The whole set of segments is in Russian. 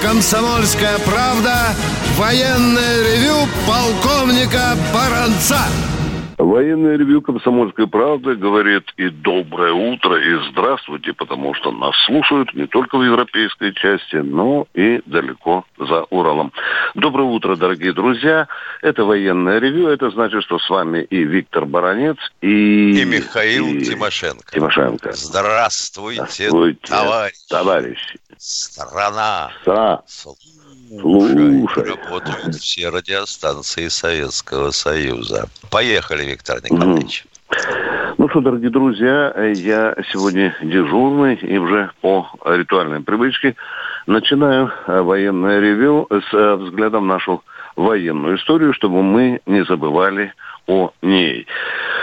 «Комсомольская правда» военное ревю полковника Баранца. Военное ревю «Комсомольской правды» говорит и доброе утро, и здравствуйте, потому что нас слушают не только в европейской части, но и далеко за Уралом. Доброе утро, дорогие друзья. Это военное ревю. Это значит, что с вами и Виктор Баранец, и... И Михаил и... Тимошенко. Тимошенко. Здравствуйте, Здравствуйте товарищ. товарищи. Страна. Страна. Слушай. Работают все радиостанции Советского Союза. Поехали, Виктор Николаевич. Ну что, дорогие друзья, я сегодня дежурный и уже по ритуальной привычке начинаю военное ревю с взглядом в нашу военную историю, чтобы мы не забывали о ней.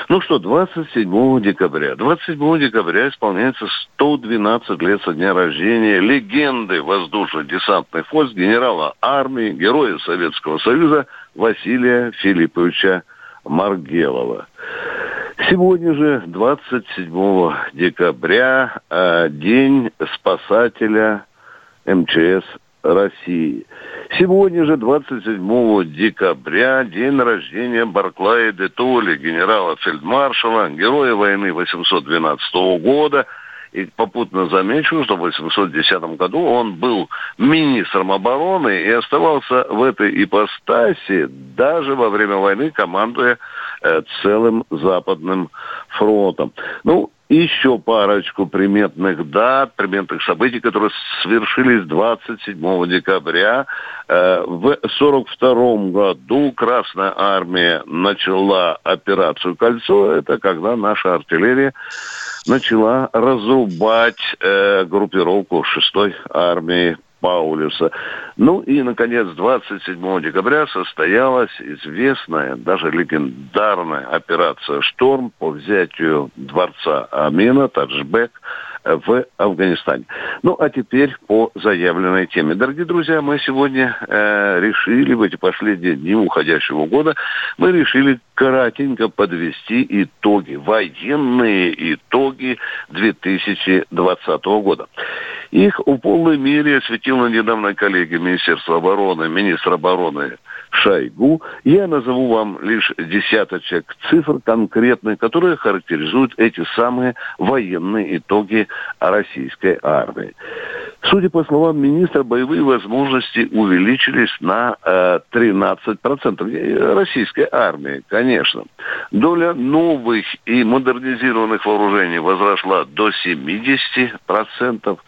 Ну что, 27 декабря. 27 декабря исполняется 112 лет со дня рождения легенды воздушно-десантных войск генерала армии, героя Советского Союза Василия Филипповича Маргелова. Сегодня же, 27 декабря, день спасателя МЧС России. Сегодня же, 27 декабря, день рождения Барклая де Толли, генерала-фельдмаршала, героя войны 812 года. И попутно замечу, что в 810 году он был министром обороны и оставался в этой ипостаси даже во время войны, командуя целым Западным фронтом. Ну, еще парочку приметных дат, приметных событий, которые свершились 27 декабря. Э, в 1942 году Красная Армия начала операцию «Кольцо». Это когда наша артиллерия начала разрубать э, группировку 6-й армии Паулюса. Ну и, наконец, 27 декабря состоялась известная, даже легендарная операция «Шторм» по взятию дворца Амина, Таджбек, в Афганистане. Ну, а теперь по заявленной теме. Дорогие друзья, мы сегодня э, решили в эти последние дни уходящего года, мы решили кратенько подвести итоги, военные итоги 2020 года. Их в полной мере осветила недавно коллеги Министерства обороны, министр обороны Шойгу. Я назову вам лишь десяточек цифр конкретных, которые характеризуют эти самые военные итоги российской армии. Судя по словам министра, боевые возможности увеличились на э, 13% российской армии, конечно. Доля новых и модернизированных вооружений возросла до 70%.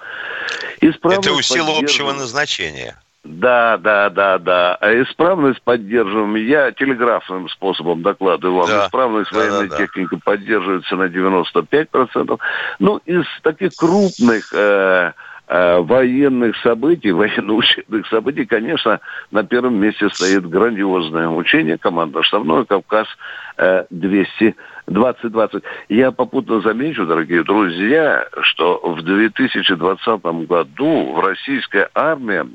Исправность Это у сил общего назначения. Да, да, да, да. А исправность поддерживаем. Я телеграфным способом докладываю вам. Да. Исправность да, военной да, техники да. поддерживается на 95%. Ну, из таких крупных э, военных событий, военно-учебных событий, конечно, на первом месте стоит грандиозное учение командно-штабное «Кавказ э, 200 2020. Я попутно замечу, дорогие друзья, что в 2020 году в российская армия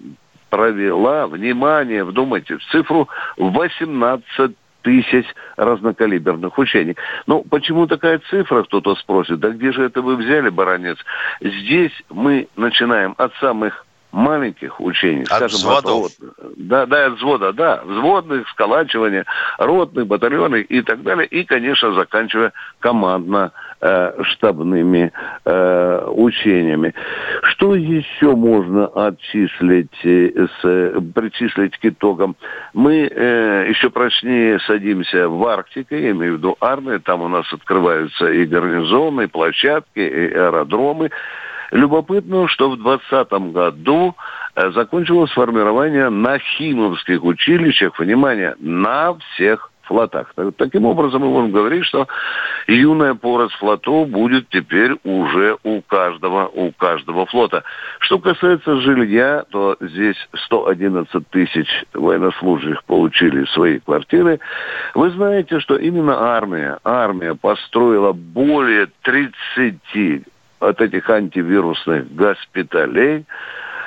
провела, внимание, вдумайте, в цифру 18 тысяч разнокалиберных учений. Ну, почему такая цифра, кто-то спросит, да где же это вы взяли, баронец? Здесь мы начинаем от самых маленьких учений, от скажем, взводов. От, да, да, от взвода, да, взводных, сколачивания, ротных, батальонных и так далее, и, конечно, заканчивая командно э, штабными э, учениями. Что еще можно отчислить, э, с, причислить к итогам? Мы э, еще прочнее садимся в Арктике, я имею в виду армия, там у нас открываются и гарнизоны, и площадки, и аэродромы. Любопытно, что в 2020 году закончилось формирование на химовских училищах, внимание, на всех флотах. Таким образом, мы можем говорить, что юная поросль флотов будет теперь уже у каждого, у каждого флота. Что касается жилья, то здесь 111 тысяч военнослужащих получили свои квартиры. Вы знаете, что именно армия, армия построила более 30 от этих антивирусных госпиталей,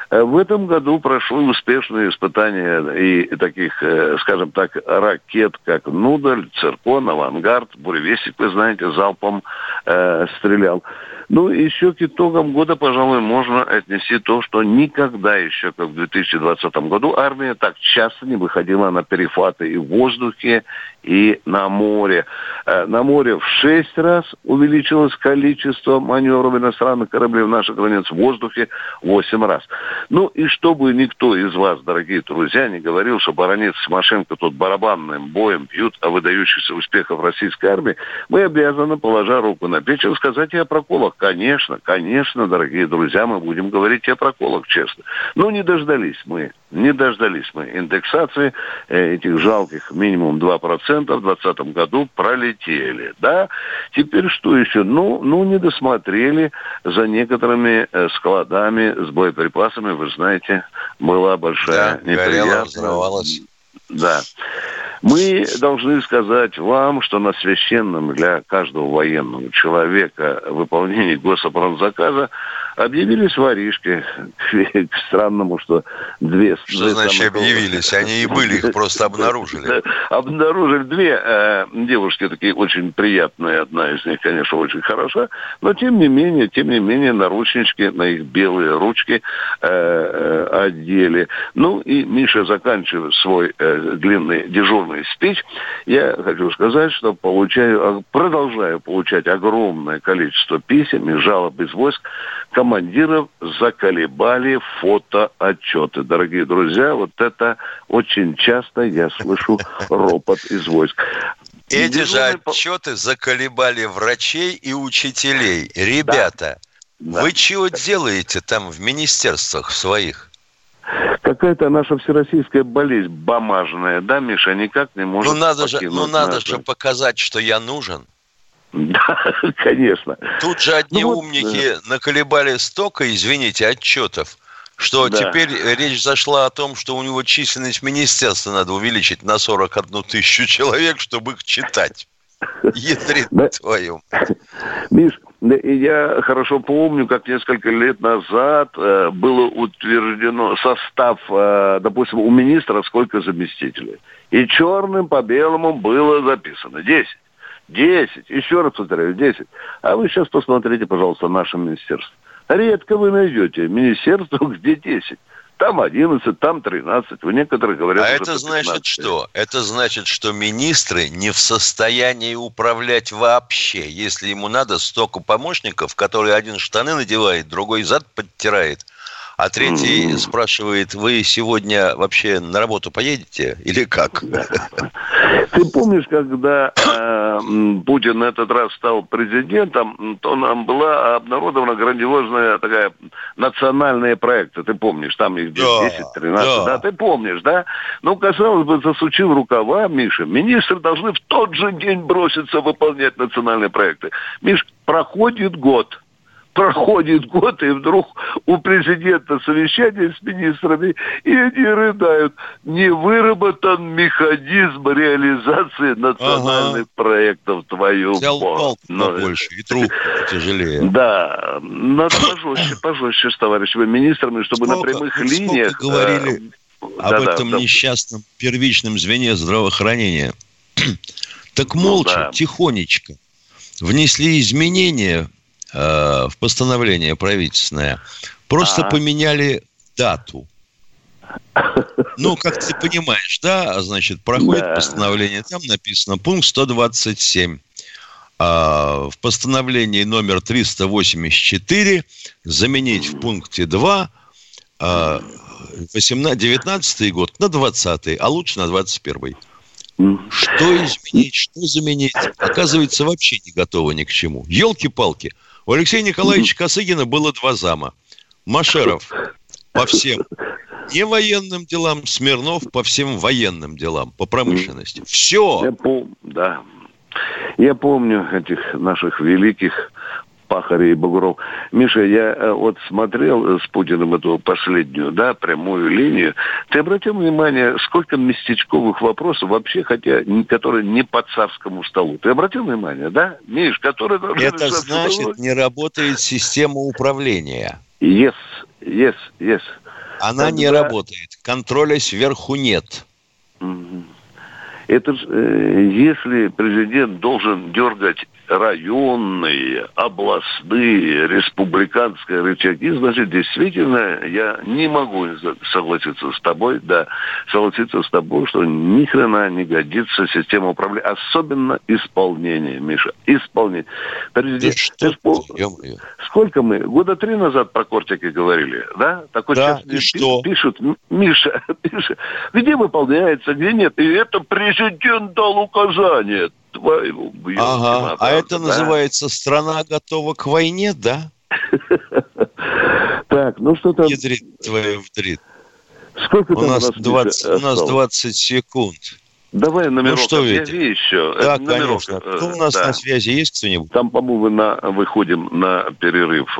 Э, в этом году прошло успешные испытания и таких, э, скажем так, ракет, как «Нудаль», «Циркон», «Авангард», «Буревестник», вы знаете, залпом э, стрелял. Ну, еще к итогам года, пожалуй, можно отнести то, что никогда еще, как в 2020 году, армия так часто не выходила на перехваты и в воздухе, и на море. Э, на море в шесть раз увеличилось количество маневров иностранных кораблей в наших границ, в воздухе восемь раз. Ну и чтобы никто из вас, дорогие друзья, не говорил, что баронец Тимошенко тут барабанным боем пьют о выдающихся успехах российской армии, мы обязаны, положа руку на плечи, сказать и о проколах. Конечно, конечно, дорогие друзья, мы будем говорить о проколах, честно. Но не дождались мы, не дождались мы индексации э, этих жалких минимум 2% в 2020 году пролетели. Да? Теперь что еще? Ну, ну не досмотрели за некоторыми э, складами с боеприпасами. Вы знаете, была большая да, неприятность. Да. Мы должны сказать вам, что на священном для каждого военного человека выполнении гособоронзаказа объявились воришки. К странному, что две... Что две значит объявились? Они и были, их просто обнаружили. Обнаружили две э, девушки такие очень приятные. Одна из них, конечно, очень хороша. Но тем не менее, тем не менее, наручнички на их белые ручки э, э, одели. Ну и Миша, заканчивая свой э, длинный дежурный спич, я хочу сказать, что получаю, продолжаю получать огромное количество писем и жалоб из войск командиров заколебали фотоотчеты. Дорогие друзья, вот это очень часто я слышу ропот из войск. Эти же отчеты заколебали врачей и учителей. Ребята, да. вы чего делаете там в министерствах своих? Какая-то наша всероссийская болезнь бумажная, да, Миша, никак не может Ну надо же, ну надо же показать, что я нужен. Да, конечно. Тут же одни ну, умники вот, наколебали столько, извините, отчетов, что да. теперь речь зашла о том, что у него численность министерства надо увеличить на 41 тысячу человек, чтобы их читать. Ядрит да. твою. Миш, я хорошо помню, как несколько лет назад э, было утверждено состав, э, допустим, у министра сколько заместителей. И черным по белому было записано 10. Десять. Еще раз повторяю, десять. А вы сейчас посмотрите, пожалуйста, наше министерство. Редко вы найдете министерство, где десять. Там 11, там 13. У некоторых говорят, А это значит что? Это значит, что министры не в состоянии управлять вообще. Если ему надо столько помощников, которые один штаны надевает, другой зад подтирает, а третий спрашивает, вы сегодня вообще на работу поедете или как? Ты помнишь, когда э, Путин на этот раз стал президентом, то нам была обнародована грандиозная такая национальная проекты. Ты помнишь, там их 10, 13, да. да, ты помнишь, да? Ну, казалось бы, засучив рукава, Миша, министры должны в тот же день броситься выполнять национальные проекты. Миш, проходит год – проходит год, и вдруг у президента совещание с министрами, и они рыдают. Не выработан механизм реализации национальных ага. проектов твою. Взял палку Но... побольше и трубку тяжелее. Да, надо пожестче, пожестче с товарищами министрами, чтобы сколько, на прямых линиях... говорили э, об да, этом да, несчастном первичном звене здравоохранения. так молча, ну, да. тихонечко внесли изменения Э, в постановление правительственное, просто А-а-а. поменяли дату. Ну, как ты понимаешь, да, значит, проходит да. постановление, там написано пункт 127. А, в постановлении номер 384 заменить в пункте 2 а, 18, 19 год на 20, а лучше на 21. Что изменить, что заменить? Оказывается, вообще не готовы ни к чему. Елки-палки. У Алексея Николаевича Косыгина было два зама. Машеров по всем не военным делам, Смирнов по всем военным делам, по промышленности. Все. Я пом... Да. Я помню этих наших великих Пахаря и Бугров. Миша, я э, вот смотрел с Путиным эту последнюю, да, прямую линию. Ты обратил внимание, сколько местечковых вопросов вообще, хотя, которые не по царскому столу. Ты обратил внимание, да? Миш, который... Это значит, не работает система управления. Yes, yes, yes. Она Тогда... не работает. Контроля сверху нет. Это э, если президент должен дергать районные, областные, республиканские рычаги, значит, действительно, я не могу согласиться с тобой, да, согласиться с тобой, что ни хрена не годится система управления, особенно исполнение, Миша, исполнение. Президент, да что сколько мы, года три назад про кортики говорили, да? Такой да, и что? Пишут, Миша, пишут, где выполняется, где нет, и это президент дал указание, твою Ага, а это да? называется «Страна готова к войне», да? Так, ну что там... Ядрит твою вдрит. Сколько у нас, 20, у нас 20 секунд. Давай номерок ну, что видите? еще. Да, Это номерок. конечно. Кто у нас да. на связи? Есть кто-нибудь? Там, по-моему, на, выходим на перерыв.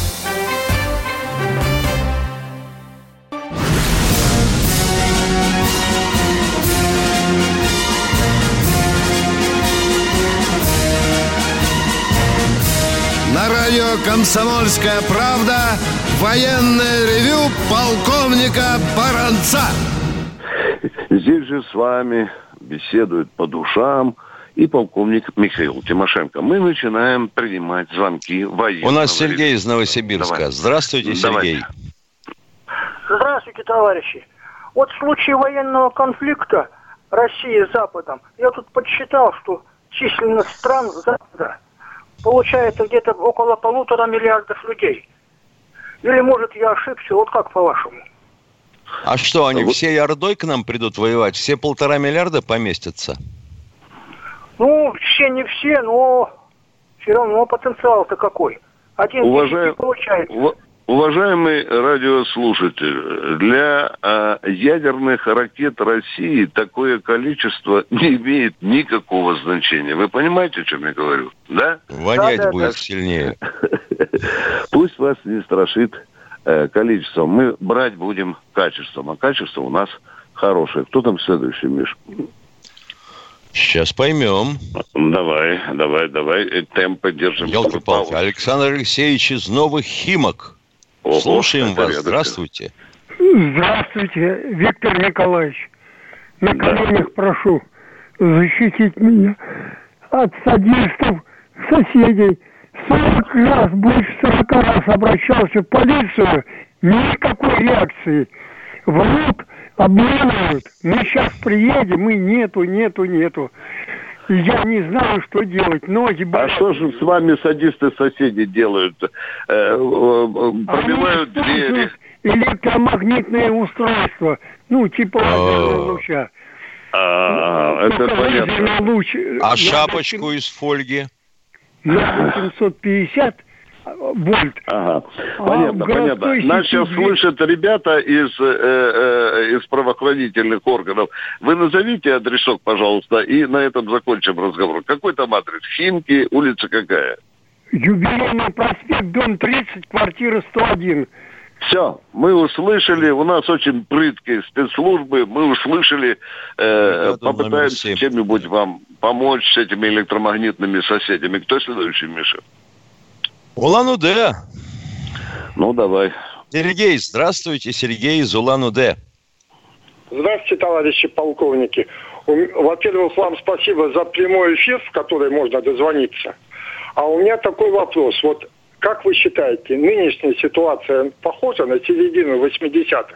На радио «Комсомольская правда» военное ревю полковника Баранца. Здесь же с вами беседует по душам и полковник Михаил Тимошенко. Мы начинаем принимать звонки военного. У нас Сергей из Новосибирска. Давай. Здравствуйте, Сергей. Здравствуйте, товарищи. Вот в случае военного конфликта России с Западом, я тут подсчитал, что численность стран Запада – получается где-то около полутора миллиардов людей. Или, может, я ошибся, вот как по-вашему? А что, они вот. всей Ордой к нам придут воевать? Все полтора миллиарда поместятся? Ну, все не все, но все равно потенциал-то какой. Один Уважаем... получается. Уважаемый радиослушатель, для э, ядерных ракет России такое количество не имеет никакого значения. Вы понимаете, о чем я говорю? Да? Вонять да, будет да. сильнее. Пусть вас не страшит э, количеством. Мы брать будем качеством, а качество у нас хорошее. Кто там следующий, Миш? Сейчас поймем. Давай, давай, давай. Темп держим. Елки-палки. Александр Алексеевич из Новых Химок. Ого, Слушаем вас. Здравствуйте. Здравствуйте, Виктор Николаевич. На коленях прошу защитить меня от садистов, соседей. 40 раз, больше 40 раз обращался в полицию, никакой реакции. Врут, обманывают. Мы сейчас приедем, и нету, нету, нету. Я не знаю, что делать. Ноги болят. А что же с вами садисты-соседи делают? Э, э, пробивают а двери? Электромагнитное устройство. Ну, типа луча. А, это понятно. Луч, а шапочку из фольги? На 750 вольт. Ага. Понятно, а понятно. Нас сейчас слышат ребята из, э, э, из правоохранительных органов. Вы назовите адресок, пожалуйста, и на этом закончим разговор. Какой там адрес? Химки, улица какая? Юбилейный проспект, дом 30, квартира 101. Все, мы услышали, у нас очень прыткие спецслужбы, мы услышали, э, попытаемся чем-нибудь вам помочь с этими электромагнитными соседями. Кто следующий, Миша? Улан-Удэ. Ну, давай. Сергей, здравствуйте, Сергей из Улан-Удэ. Здравствуйте, товарищи полковники. Во-первых, вам спасибо за прямой эфир, в который можно дозвониться. А у меня такой вопрос. Вот как вы считаете, нынешняя ситуация похожа на середину 80-х?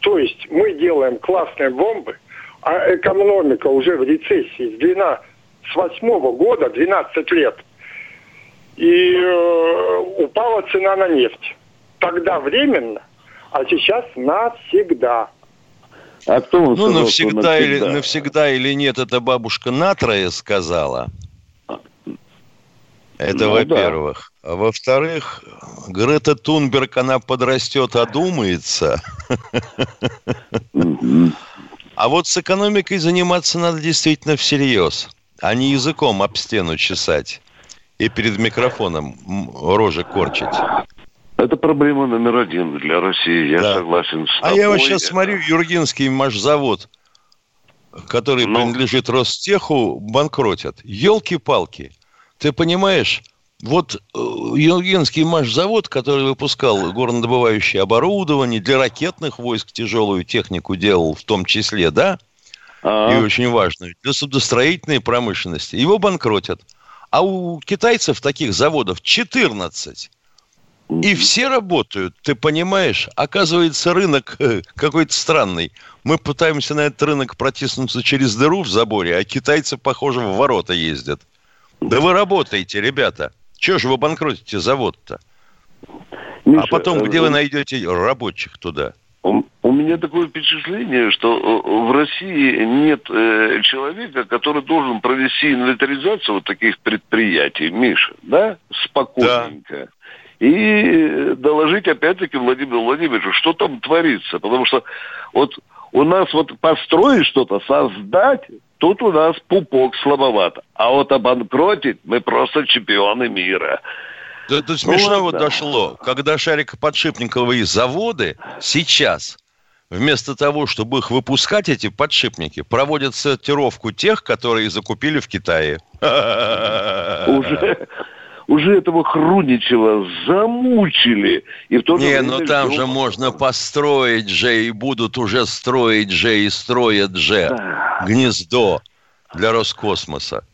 То есть мы делаем классные бомбы, а экономика уже в рецессии с 12 с восьмого года, 12 лет, и э, упала цена на нефть. Тогда временно, а сейчас навсегда. А кто ну, сказал, навсегда, навсегда? Или, навсегда или нет, это бабушка Натрая сказала. Это ну, во-первых. Да. А во-вторых, Грета Тунберг, она подрастет, одумается. А вот с экономикой заниматься надо действительно всерьез, а не языком об стену чесать и перед микрофоном рожи корчить. Это проблема номер один для России, я да. согласен с тобой. А я вот сейчас смотрю, Юргенский машзавод, который ну... принадлежит Ростеху, банкротят. Елки-палки. Ты понимаешь, вот э, Юнгенский машзавод, который выпускал горнодобывающее оборудование для ракетных войск, тяжелую технику делал в том числе, да? А-а-а. И очень важную. Для судостроительной промышленности. Его банкротят. А у китайцев таких заводов 14. И все работают, ты понимаешь? Оказывается, рынок э, какой-то странный. Мы пытаемся на этот рынок протиснуться через дыру в заборе, а китайцы, похоже, в ворота ездят. Да вы работаете, ребята. Чего же вы банкротите завод-то? Миша, а потом, где вы э, найдете рабочих туда? У меня такое впечатление, что э, в России нет э, человека, который должен провести инвентаризацию вот таких предприятий, Миша, да, спокойненько. Да и доложить опять-таки Владимиру Владимировичу, что там творится. Потому что вот у нас вот построить что-то, создать, тут у нас пупок слабовато. А вот обанкротить мы просто чемпионы мира. Да это смешно ну, вот дошло. Когда шарикоподшипниковые заводы сейчас вместо того, чтобы их выпускать, эти подшипники, проводят сортировку тех, которые закупили в Китае. Уже, уже этого Хруничева замучили. И в то Не, но ну там же можно построить же, и будут уже строить же, и строят же да. гнездо для Роскосмоса.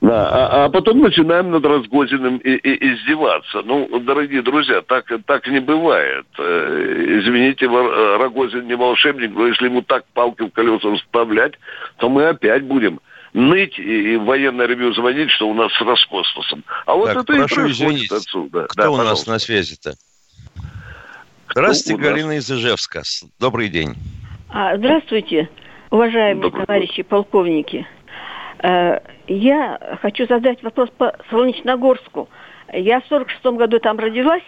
Да, а, а потом начинаем над Рогозиным и, и, издеваться. Ну, дорогие друзья, так, так не бывает. Э, извините, Рогозин не волшебник, но если ему так палки в колеса вставлять, то мы опять будем ныть и в военное ревью звонить, что у нас с Роскосмосом. А вот так, это прошу и происходит извинить. отсюда. Кто да, у пожалуйста. нас на связи-то? Здравствуйте, Галина из Ижевска. Добрый день. А, здравствуйте, уважаемые Добрый товарищи полковники. Э, я хочу задать вопрос по Солнечногорску. Я в 46 году там родилась,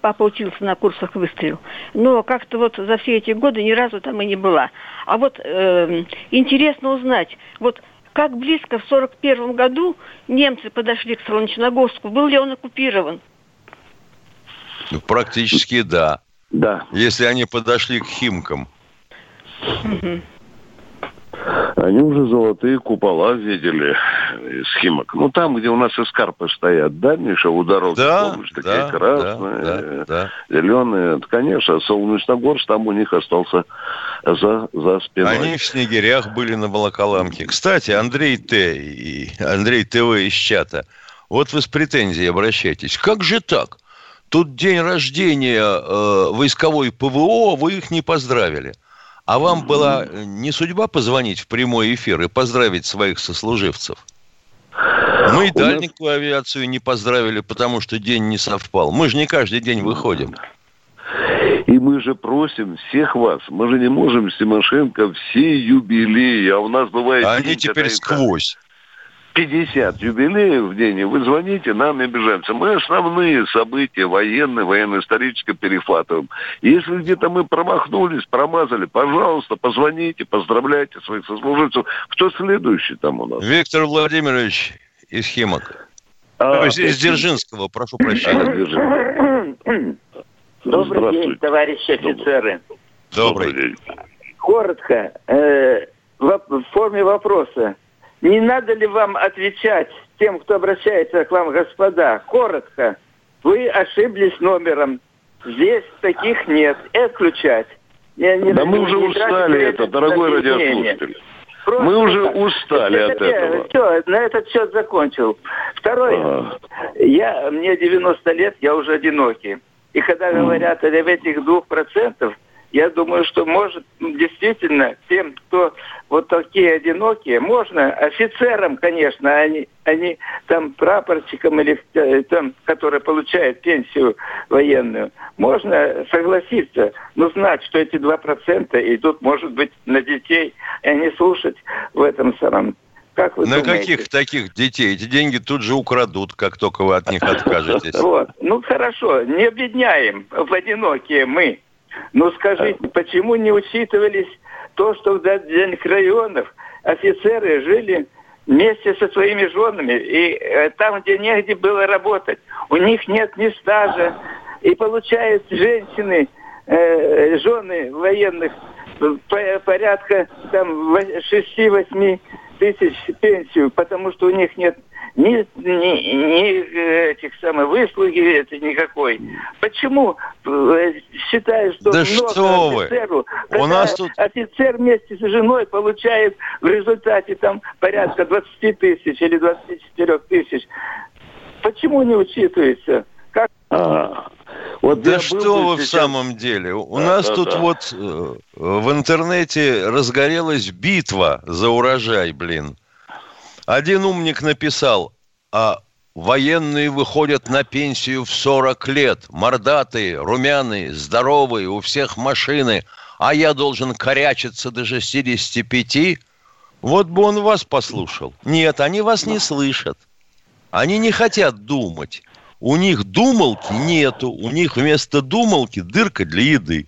папа учился на курсах выстрел. Но как-то вот за все эти годы ни разу там и не была. А вот э, интересно узнать, вот как близко в 41 году немцы подошли к Солнечногорску? Был ли он оккупирован? Ну, практически да. Да. Если они подошли к Химкам. Угу. Они уже золотые купола видели из Химок. Ну, там, где у нас эскарпы стоят, да, Миша, у дорог, да, помнишь, такие да, красные, да, да, зеленые. Конечно, Солнечногорск там у них остался за, за спиной. Они в Снегирях были на Волоколамке. Кстати, Андрей Т. и Андрей ТВ из чата, вот вы с претензией обращаетесь. Как же так? Тут день рождения э, войсковой ПВО, вы их не поздравили – а вам была э, не судьба позвонить в прямой эфир и поздравить своих сослуживцев? Мы и дальниковую авиацию не поздравили, потому что день не совпал. Мы же не каждый день выходим. И мы же просим всех вас, мы же не можем Тимошенко все юбилеи, а у нас бывает... А они теперь сквозь. 50 юбилеев в день, и вы звоните нам и обижаемся. Мы основные события военные, военно-исторические перехватываем. Если где-то мы промахнулись, промазали, пожалуйста, позвоните, поздравляйте своих сослуживцев. Кто следующий там у нас? Виктор Владимирович из Химок. А, То есть из Дзержинского, прошу прощения. Добрый день, товарищи офицеры. Добрый день. Коротко, э, в форме вопроса. Не надо ли вам отвечать тем, кто обращается к вам, господа, коротко? Вы ошиблись номером. Здесь таких нет. И отключать. Не, не, да мы уже устали это, дорогой радиослушатель. Просто Мы уже так. устали это, от этого. Все, на этот счет закончил. Второе. Ага. Я, мне 90 лет, я уже одинокий. И когда говорят о этих двух процентов, я думаю, что может действительно тем, кто вот такие одинокие, можно офицерам, конечно, они, они там прапорщикам или э, там, которые получают пенсию военную, можно согласиться, но знать, что эти два процента идут, может быть, на детей, и не слушать в этом самом как вы На думаете? каких таких детей? Эти деньги тут же украдут, как только вы от них откажетесь. Вот. Ну хорошо, не объединяем в одинокие мы. Но скажите, почему не учитывались то, что в отдельных районах офицеры жили вместе со своими женами, и э, там, где негде было работать, у них нет ни стажа, и получают женщины, э, жены военных порядка там 6-8 тысяч пенсию, потому что у них нет ни, ни, ни этих самых выслуги это никакой. Почему э, считаю, что да много что офицеру, вы? У нас тут... офицер вместе с женой получает в результате там порядка 20 тысяч или 24 тысяч, почему не учитывается? Как... А, вот да что вы сейчас... в самом деле? У да, нас да, тут да. вот э, в интернете разгорелась битва за урожай, блин. Один умник написал, а военные выходят на пенсию в 40 лет, мордатые, румяные, здоровые, у всех машины, а я должен корячиться до 65? Вот бы он вас послушал. Нет, они вас не слышат. Они не хотят думать. У них думалки нету, у них вместо думалки дырка для еды.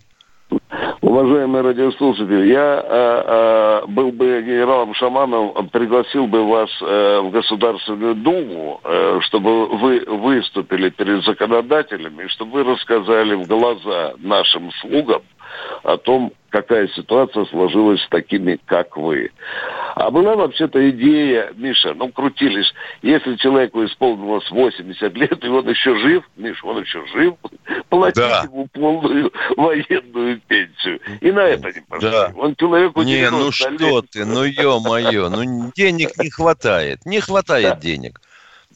Уважаемые радиослушатели, я э, э, был бы генералом Шаманом, пригласил бы вас э, в Государственную Думу, э, чтобы вы выступили перед законодателями, чтобы вы рассказали в глаза нашим слугам о том, какая ситуация сложилась с такими, как вы. А была вообще-то идея, Миша, ну, крутились, если человеку исполнилось 80 лет, и он еще жив, Миша, он еще жив, платить да. ему полную военную пенсию. И на это не пошли. Да. Он человеку Не, ну что лет. ты, ну ё-моё, ну денег не хватает, не хватает да. денег.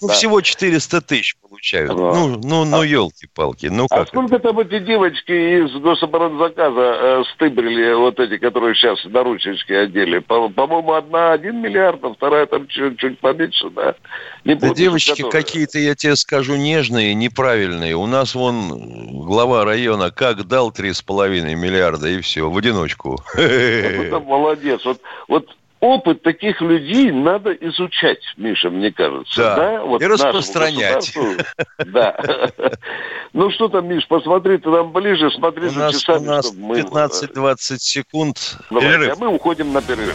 Ну, да. всего 400 тысяч получают. Да. Ну, ну, ну, елки-палки. Ну, а как сколько это? там эти девочки из гособоронзаказа э, стыбрили, вот эти, которые сейчас на ручечке одели? По- по-моему, одна один миллиард, а вторая там чуть-чуть поменьше, да? Не да девочки которые... какие-то, я тебе скажу, нежные, неправильные. У нас вон глава района как дал 3,5 миллиарда, и все, в одиночку. Вот это молодец. Вот, вот опыт таких людей надо изучать, Миша, мне кажется. Да, да? Вот и распространять. Да. Ну что там, Миш, посмотри ты нам ближе, смотри за часами. У нас 15-20 секунд. Давайте, а мы уходим на перерыв.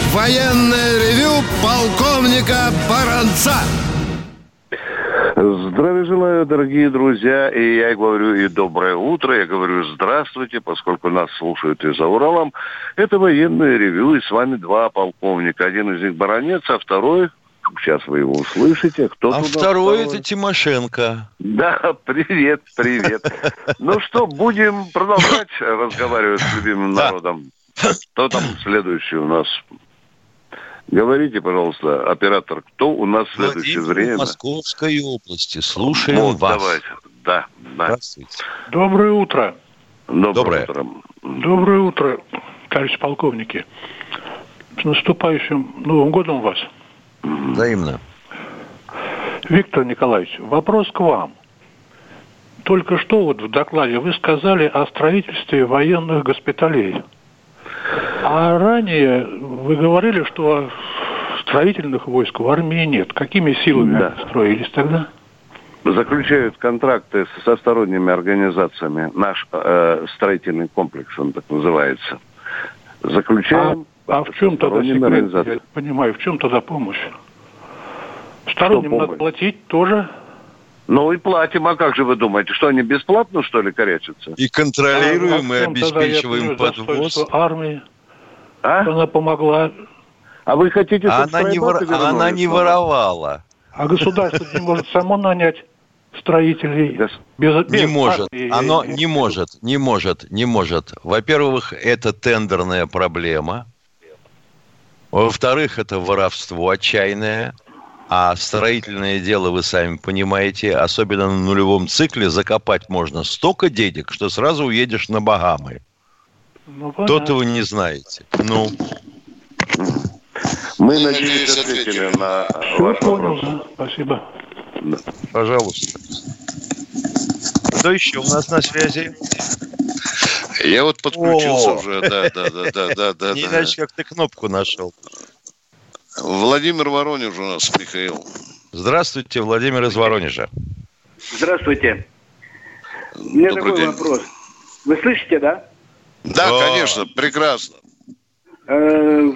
Военное ревю полковника Баранца. Здравия желаю, дорогие друзья. И я говорю и доброе утро, я говорю здравствуйте, поскольку нас слушают и за Уралом. Это военное ревю, и с вами два полковника. Один из них баронец, а второй Сейчас вы его услышите. Кто а второй это Тимошенко. Да, привет, привет. Ну что, будем продолжать разговаривать с любимым народом. Кто там следующий у нас? Говорите, пожалуйста, оператор, кто у нас в следующее время? Московской области. Слушаем вот, вас. Давайте. Да, да. Здравствуйте. Доброе утро. Доброе, Доброе утро. Доброе утро, товарищ полковники. С наступающим Новым годом вас. Взаимно. Виктор Николаевич, вопрос к вам. Только что вот в докладе вы сказали о строительстве военных госпиталей. А ранее вы говорили, что строительных войск в армии нет. Какими силами да. строились тогда? Заключают контракты со сторонними организациями. Наш э, строительный комплекс, он так называется. Заключаем. А, а в чем тогда секрет? Я понимаю, в чем тогда помощь? Сторонним надо платить тоже. Ну и платим, а как же вы думаете, что они бесплатно, что ли, корячатся? И контролируем, а, и обеспечиваем подвоз. армии, а? она помогла. А вы хотите, чтобы она не, вор... она не воровала. А государство не может само нанять строителей. Без, без не может. Армии, Оно не может, не может, не может. Во-первых, это тендерная проблема. Во-вторых, это воровство отчаянное. А строительное дело, вы сами понимаете, особенно на нулевом цикле, закопать можно столько денег, что сразу уедешь на Багамы. Ну, То-то вы не знаете. Ну. Мы, надеюсь, ответили на ваш вопрос. Да. Спасибо. Да. Пожалуйста. Кто еще у нас на связи? Я вот подключился О! уже, да, да, да, да, да, да. Не иначе, как ты кнопку нашел. Владимир Воронеж у нас, Михаил. Здравствуйте, Владимир из Воронежа. Здравствуйте. У меня Добрый такой день. вопрос. Вы слышите, да? Да, О. конечно, прекрасно. Э,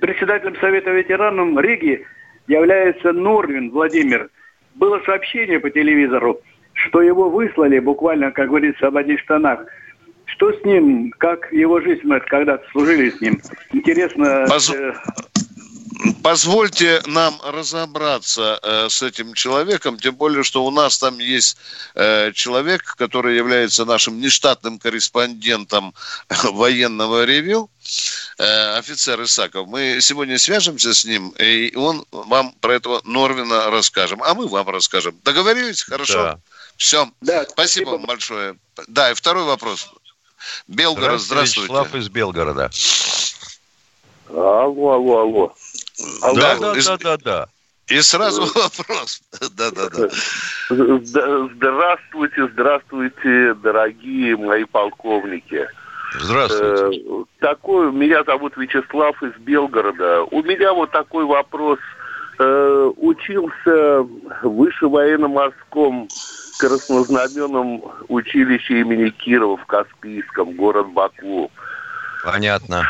председателем Совета ветеранов Риги является Норвин Владимир. Было сообщение по телевизору, что его выслали буквально, как говорится, об одних штанах. Что с ним, как его жизнь, мы когда-то служили с ним. Интересно... Поз... Позвольте нам разобраться э, с этим человеком, тем более, что у нас там есть э, человек, который является нашим нештатным корреспондентом военного ревю, э, офицер Исаков. Мы сегодня свяжемся с ним, и он вам про этого Норвина расскажем, а мы вам расскажем. Договорились? Хорошо? Да. Все. Да, спасибо, спасибо вам большое. Да, и второй вопрос. Белгород, здравствуйте. Вячеслав из Белгорода. Алло, алло, алло. Да, да, да, да, да. И сразу вопрос. Да, да, да. Здравствуйте, здравствуйте, дорогие мои полковники. Здравствуйте. Э, такой, меня зовут Вячеслав из Белгорода. У меня вот такой вопрос. Э, учился в Высшем военно-морском краснознаменном училище имени Кирова в Каспийском, город Баку. Понятно.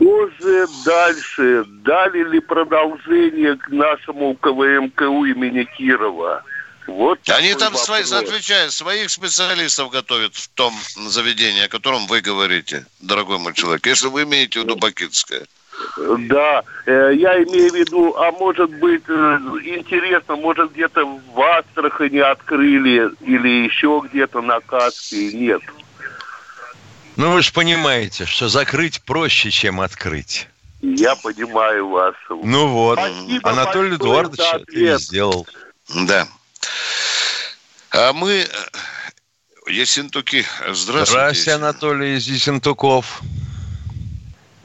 Что же дальше? Дали ли продолжение к нашему КВМКУ имени Кирова? Вот Они там свои, отвечают, своих специалистов готовят в том заведении, о котором вы говорите, дорогой мой человек, если вы имеете в виду Бакинское. Да, э, я имею в виду, а может быть, э, интересно, может где-то в Астрахани открыли или еще где-то на Каспии, нет. Ну, вы же понимаете, что закрыть проще, чем открыть. Я понимаю вас. Ну вот, Спасибо Анатолий Эдуардович это и сделал. Да. А мы... Э, Есентуки, здравствуйте. Здравствуйте, Анатолий из Есентуков.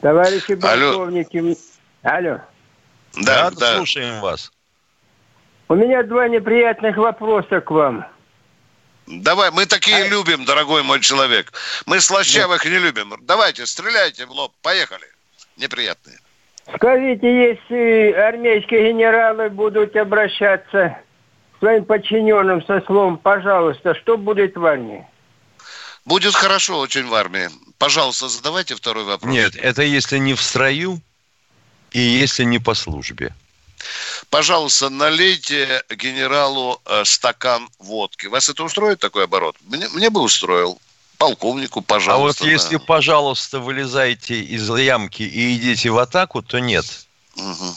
Товарищи полковники. Алло. Да, да, да, слушаем вас. У меня два неприятных вопроса к вам. Давай, мы такие а... любим, дорогой мой человек. Мы слащавых да. не любим. Давайте, стреляйте в лоб. Поехали. Неприятные. Скажите, если армейские генералы будут обращаться к своим подчиненным со словом «пожалуйста», что будет в армии? Будет хорошо очень в армии. Пожалуйста, задавайте второй вопрос. Нет, это если не в строю и если не по службе. Пожалуйста, налейте генералу э, стакан водки. Вас это устроит такой оборот? Мне, мне бы устроил. Полковнику, пожалуйста. А вот если, да. пожалуйста, вылезаете из ямки и идите в атаку, то нет. Угу.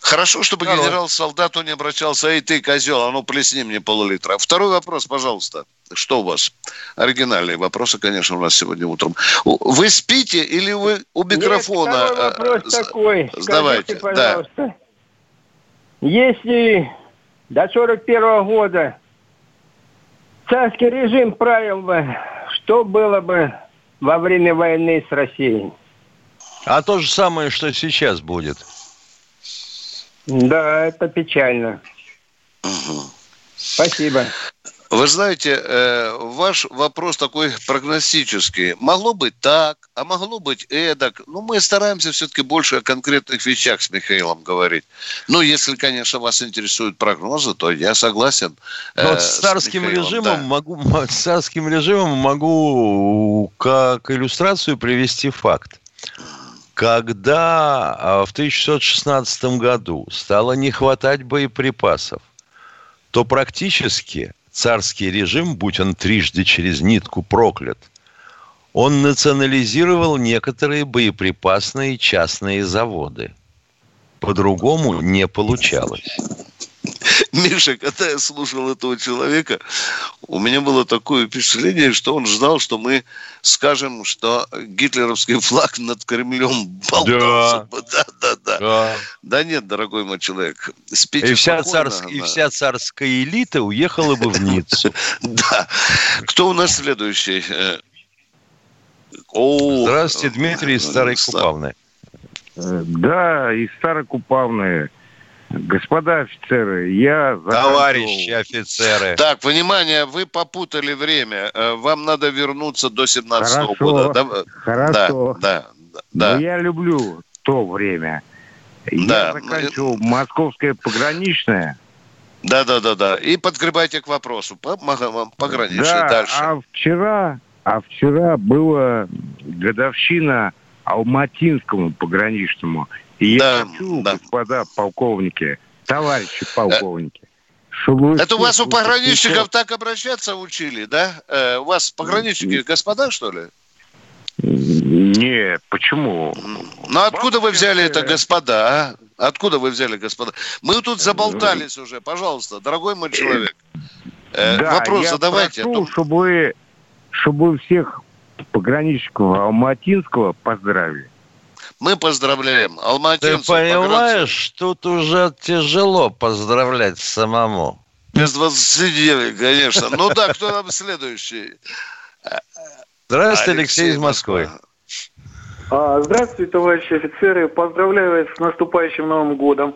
Хорошо, чтобы Здорово. генерал солдату не обращался, эй, ты, козел, а ну плесни мне пол-литра. Второй вопрос, пожалуйста. Что у вас? Оригинальные вопросы, конечно, у нас сегодня утром. Вы спите или вы у микрофона? Нет, второй вопрос э, такой. Сдавайте, Скажите, пожалуйста. Да. Если до 41 -го года царский режим правил бы, что было бы во время войны с Россией? А то же самое, что сейчас будет. Да, это печально. Угу. Спасибо. Вы знаете, э, ваш вопрос такой прогностический. Могло быть так, а могло быть эдак. Ну, мы стараемся все-таки больше о конкретных вещах с Михаилом говорить. Ну, если, конечно, вас интересуют прогнозы, то я согласен. Э, Но с царским с режимом да. могу, с царским режимом могу как иллюстрацию привести факт. Когда а, в 1616 году стало не хватать боеприпасов, то практически царский режим, будь он трижды через нитку проклят, он национализировал некоторые боеприпасные частные заводы. По-другому не получалось. Миша, когда я слушал этого человека, у меня было такое впечатление, что он ждал, что мы скажем, что гитлеровский флаг над Кремлем болтался. Да, да, да. Да, да. да нет, дорогой мой человек. и, вся царск... и вся царская элита уехала бы в Ниццу. Да. Кто у нас следующий? Э, Здравствуйте, Дмитрий из Старой Купавны. Э, да, из Старой Купавны. Господа офицеры, я... Товарищи офицеры. Так, внимание, вы попутали время. Э, вам надо вернуться до 17 -го года. Да, хорошо. Да, да, да. Но я люблю то время. Да. Я заканчивал Московское пограничное. Да, да, да, да. И подгребайте к вопросу. Пограничное да, дальше. А вчера, а вчера была годовщина Алматинскому пограничному. И да, я хочу, да. господа полковники, товарищи полковники, чтобы... Это у вас у пограничников так обращаться учили, да? Э, у вас пограничники господа, что ли? Нет, почему? Ну откуда вы взяли это, господа, а? Откуда вы взяли, господа? Мы тут заболтались уже, пожалуйста, дорогой мой человек. Э, да, вопрос я задавайте. Прошу, чтобы, чтобы всех пограничников Алматинского поздравили. Мы поздравляем алматинцев. Ты понимаешь, тут уже тяжело поздравлять самому. Без 29, конечно. Ну да, кто нам следующий? Здравствуйте, Алексей, Алексей из Москвы. А, здравствуйте, товарищи офицеры. Поздравляю вас с наступающим Новым годом.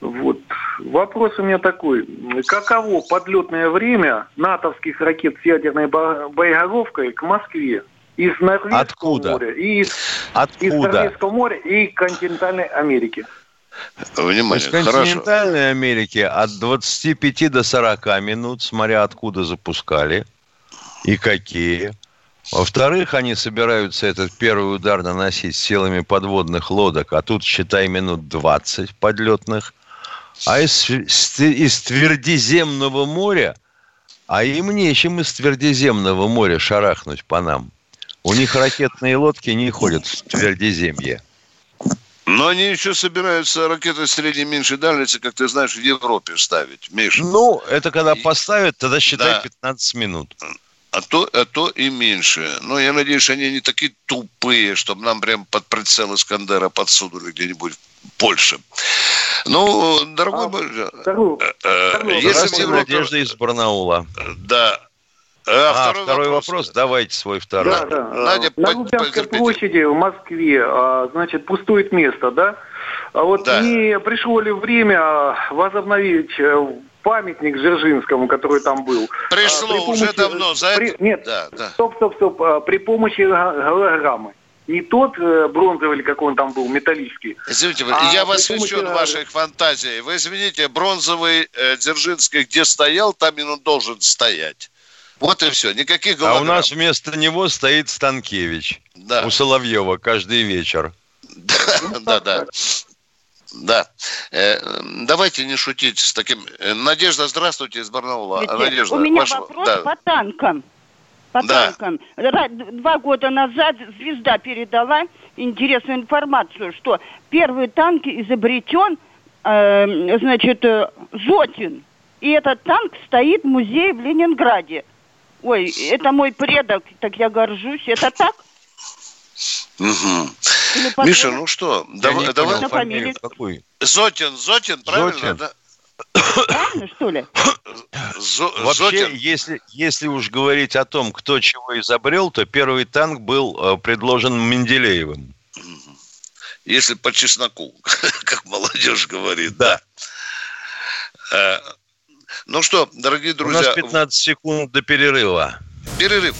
Вот. Вопрос у меня такой. Каково подлетное время натовских ракет с ядерной боеголовкой к Москве? Из Норвежского Откуда? моря, и из, Откуда? из Норвежского моря и континентальной Америки. Внимание, из континентальной хорошо. Америки от 25 до 40 минут, смотря откуда запускали и какие. Во-вторых, они собираются этот первый удар наносить силами подводных лодок, а тут, считай, минут 20 подлетных. А из, из Твердиземного моря, а им нечем из Твердиземного моря шарахнуть по нам. У них ракетные лодки не ходят в Твердиземье. Но они еще собираются ракеты средней и меньшей дальности, как ты знаешь, в Европе ставить, Миша. Ну, это когда поставят, тогда считай да. 15 минут. А то, а то и меньше. Но я надеюсь, они не такие тупые, чтобы нам прям под прицел Искандера подсунули где-нибудь в Польше. Ну, дорогой а, мой... Вторую, э, э, если Надежда из Барнаула. Да. А, а второй, второй вопрос. вопрос. Давайте свой второй. Да, да. Надя, На Лубянской площади в Москве, а, значит, пустует место, да? А вот да. не пришло ли время возобновить э, памятник Дзержинскому, который там был? Пришло при помощи, уже давно. За при, это... Нет, да, да. стоп, стоп, стоп. При помощи голограммы не тот э, бронзовый или какой он там был, металлический. Извините, а я восхищен помощи... вашей фантазией. Вы извините, бронзовый э, Дзержинский где стоял, там и он должен стоять. Вот и все, никаких голограмм. А у нас вместо него стоит Станкевич. Да. У Соловьева каждый вечер. Да, да. Да. Э, давайте не шутить с таким. Э, Надежда, здравствуйте, из Барнаула. Надежда, у меня ваш... вопрос да. по танкам. По да. танкам. Два года назад «Звезда» передала интересную информацию, что первый танк изобретен, э, значит, Зотин. И этот танк стоит в музее в Ленинграде. Ой, это мой предок, так я горжусь. Это так? Угу. Миша, ну что, давай, давай. Фамилию какой? Зотин, Зотин, правильно? Зотин. Да? Правильно, что ли? Зо, Вообще, Зотин. если, если уж говорить о том, кто чего изобрел, то первый танк был э, предложен Менделеевым. если по чесноку, как молодежь говорит, да. Ну что, дорогие друзья... У нас 15 секунд до перерыва. Перерыв.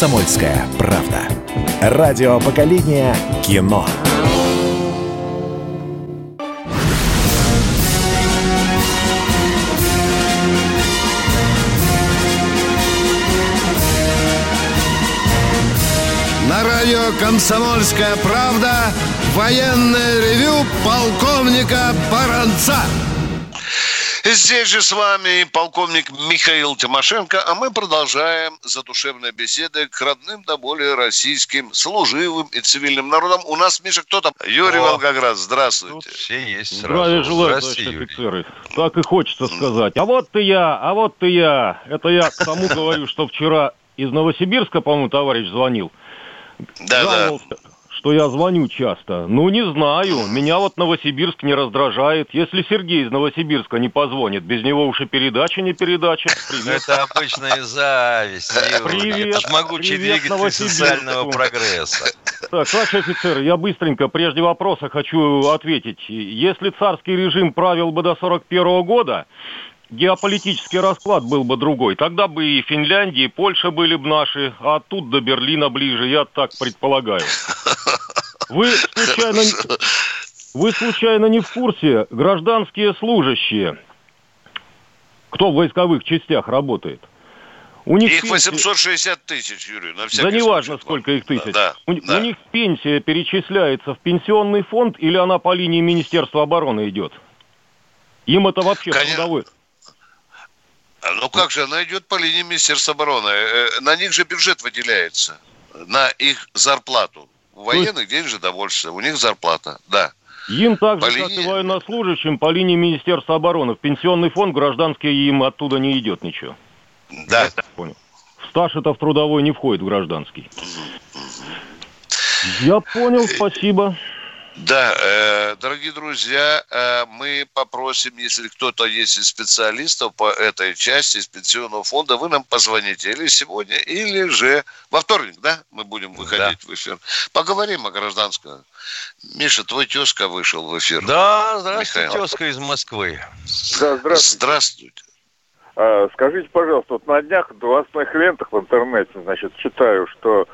«Комсомольская правда». Радио поколения кино. На радио «Комсомольская правда» военное ревю полковника Баранца. Здесь же с вами полковник Михаил Тимошенко, а мы продолжаем задушевные беседы к родным да более российским служивым и цивильным народам. У нас, Миша, кто там? Юрий О, Волгоград, здравствуйте. все есть сразу. Здравия желаю, товарищи офицеры. Так и хочется сказать. А вот ты я, а вот ты я. Это я к тому говорю, что вчера из Новосибирска, по-моему, товарищ звонил. Да, да что я звоню часто. Ну, не знаю. Меня вот Новосибирск не раздражает. Если Сергей из Новосибирска не позвонит, без него уж и передача не передача. Привет. Это обычная зависть. Привет. Это могучий двигатель социального прогресса. Так, товарищ офицер, я быстренько, прежде вопроса хочу ответить. Если царский режим правил бы до 41 года, геополитический расклад был бы другой. Тогда бы и Финляндия, и Польша были бы наши, а тут до Берлина ближе, я так предполагаю. Вы случайно, вы случайно не в курсе, гражданские служащие, кто в войсковых частях работает? У них их пенсия... 860 тысяч, Юрий, на всякий Да неважно, сколько их тысяч. Да, у, да. у них пенсия перечисляется в пенсионный фонд или она по линии Министерства обороны идет? Им это вообще Конечно. трудовой... Ну как же, она идет по линии Министерства обороны. Э, э, на них же бюджет выделяется. На их зарплату. У военных денежное довольствие, у них зарплата, да. Им так же, как и военнослужащим, по линии Министерства обороны. В пенсионный фонд гражданский им оттуда не идет ничего. Да. Я понял. Стаж это в трудовой не входит, в гражданский. Я понял, спасибо. Да, э, дорогие друзья, э, мы попросим, если кто-то есть из специалистов по этой части из пенсионного фонда, вы нам позвоните или сегодня, или же во вторник, да, мы будем выходить да. в эфир. Поговорим о гражданском. Миша, твой тезка вышел в эфир. Да, здравствуйте, Михаил. тезка из Москвы. Да, здравствуйте. Здравствуйте. А, скажите, пожалуйста, вот на днях в новостных лентах в интернете, значит, читаю, что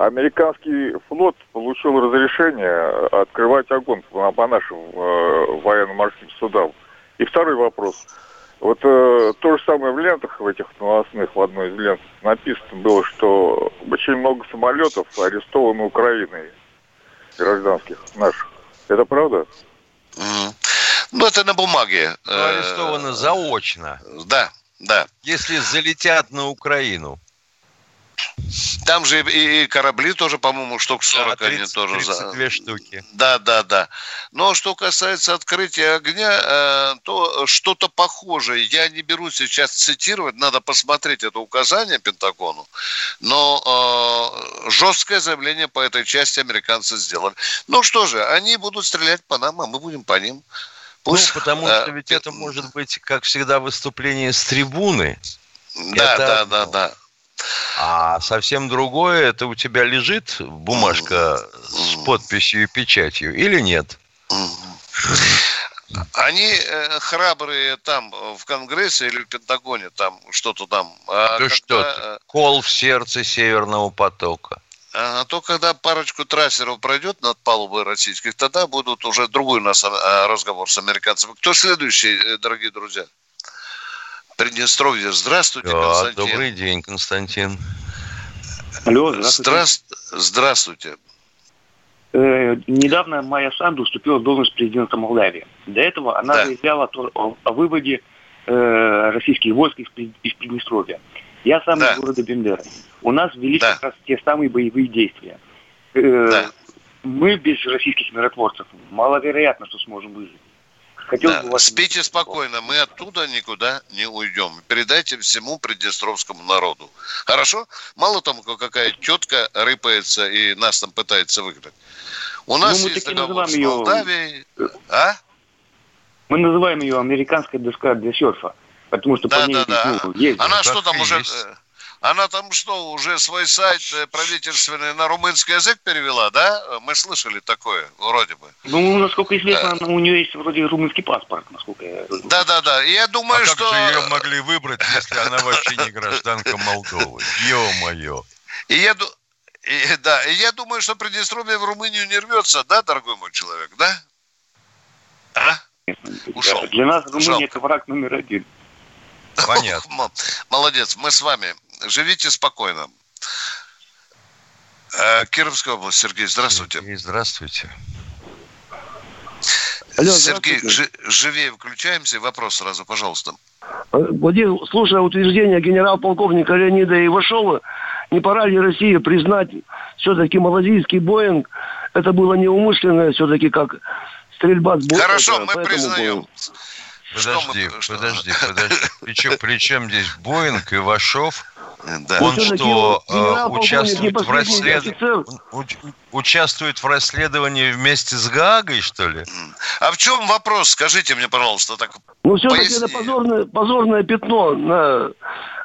Американский флот получил разрешение открывать огонь по, по нашим э, военно-морским судам. И второй вопрос. Вот э, то же самое в лентах, в этих новостных, в одной из лент написано было, что очень много самолетов арестовано Украиной, гражданских наших. Это правда? Mm. Ну, это на бумаге. Ну, арестовано заочно. Да, да. Если залетят на Украину. Там же и корабли тоже, по-моему, штук 40 да, 30, они тоже. 32 за... штуки. Да, да, да. Но что касается открытия огня, э, то что-то похожее. Я не беру сейчас цитировать, надо посмотреть это указание Пентагону. Но э, жесткое заявление по этой части американцы сделали. Ну что же, они будут стрелять по нам, а мы будем по ним. Пусть, ну, потому э, что ведь это может быть, как всегда, выступление с трибуны. Да, это... да, да, да. А совсем другое, это у тебя лежит бумажка с подписью и печатью или нет? Они э, храбрые там в Конгрессе или в Пентагоне, там что-то там. А да когда... что ты, кол в сердце Северного потока. А то, когда парочку трассеров пройдет над палубой российских, тогда будут уже другой у нас а, разговор с американцами. Кто следующий, э, дорогие друзья? Приднестровье. Здравствуйте, да, Константин. Добрый день, Константин. Алло, здравствуйте. Здра... Здравствуйте. Э, недавно Майя Санду уступила в должность президента Молдавии. До этого она да. заявляла о, о выводе э, российских войск из, из Приднестровья. Я сам да. из города Бендера. У нас вели да. как раз те самые боевые действия. Э, да. мы без российских миротворцев маловероятно, что сможем выжить. Хотел да, бы вас... Спите спокойно, мы оттуда никуда не уйдем. Передайте всему приднестровскому народу. Хорошо? Мало того, какая тетка рыпается и нас там пытается выиграть. У нас ну, мы есть договор с Молдавией. Ее... А? Мы называем ее американская доска для серфа. Потому что да, по ней да, да. Ну, ездим. Она что там уже... Есть. Она там что, уже свой сайт э, правительственный на румынский язык перевела, да? Мы слышали такое, вроде бы. Ну, насколько известно, да. у нее есть вроде румынский паспорт, насколько я Да, да, да. И я думаю, а что... как же ее могли выбрать, если она вообще не гражданка Молдовы? Ё-моё. И я, и, да, и я думаю, что Приднестровье в Румынию не рвется, да, дорогой мой человек, да? А? Ушел. Для нас Румыния Жалко. это враг номер один. Понятно. Молодец, мы с вами. Живите спокойно. Э, Кировская область, Сергей, здравствуйте. Сергей, здравствуйте. Алло, Сергей, живее включаемся. Вопрос сразу, пожалуйста. Владимир, слушая утверждение генерал-полковника Леонида Ивашова, не пора ли России признать все-таки малазийский Боинг? Это было неумышленное все-таки как стрельба с Боинга. Хорошо, мы признаем. Боинг. Подожди, мы... подожди, подожди. Причем, причем здесь Боинг, Ивашов? Да. Он ну, что, э, участвует в, расслед... участвует в расследовании вместе с Гагой, что ли? А в чем вопрос? Скажите мне, пожалуйста. Так ну, все-таки это позорное, позорное пятно на,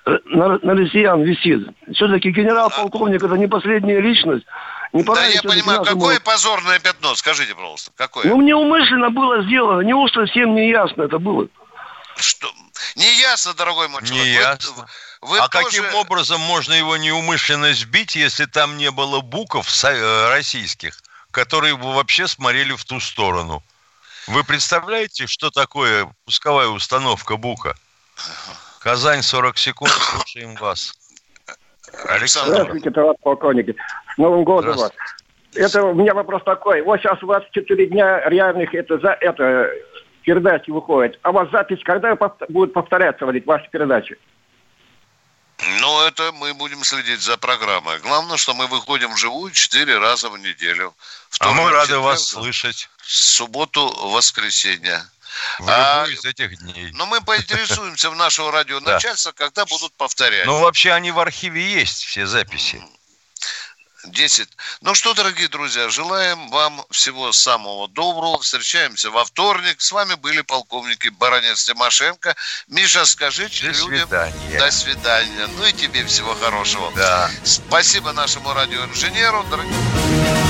на, на россиян висит. Все-таки генерал-полковник это не последняя личность. Не да, я понимаю, какое позорное пятно? Скажите, пожалуйста, какое? Ну, мне умышленно было сделано. Неужто всем не ясно это было? Что? Не ясно, дорогой мой человек. Не ясно. Вы а тоже... каким образом можно его неумышленно сбить, если там не было букв э, российских, которые бы вообще смотрели в ту сторону? Вы представляете, что такое пусковая установка Бука? Казань 40 секунд, слушаем вас. Александр. Здравствуйте, товарищ полковник. С Новым годом вас. Это у меня вопрос такой. Вот сейчас у вас 4 дня реальных это за это передачи выходит. А у вас запись когда будет повторяться вот ваши передачи? Ну, это мы будем следить за программой. Главное, что мы выходим вживую четыре раза в неделю. В а мы рады вас слышать. Субботу, воскресенье. В а, из этих дней. Но мы поинтересуемся в нашего радионачальства, когда будут повторять. Ну, вообще они в архиве есть, все записи. 10. Ну что, дорогие друзья, желаем вам всего самого доброго. Встречаемся во вторник. С вами были полковники Баранец Тимошенко. Миша, скажите до людям... Свидания. До свидания. Ну и тебе всего хорошего. Да. Спасибо нашему радиоинженеру. Дорогие...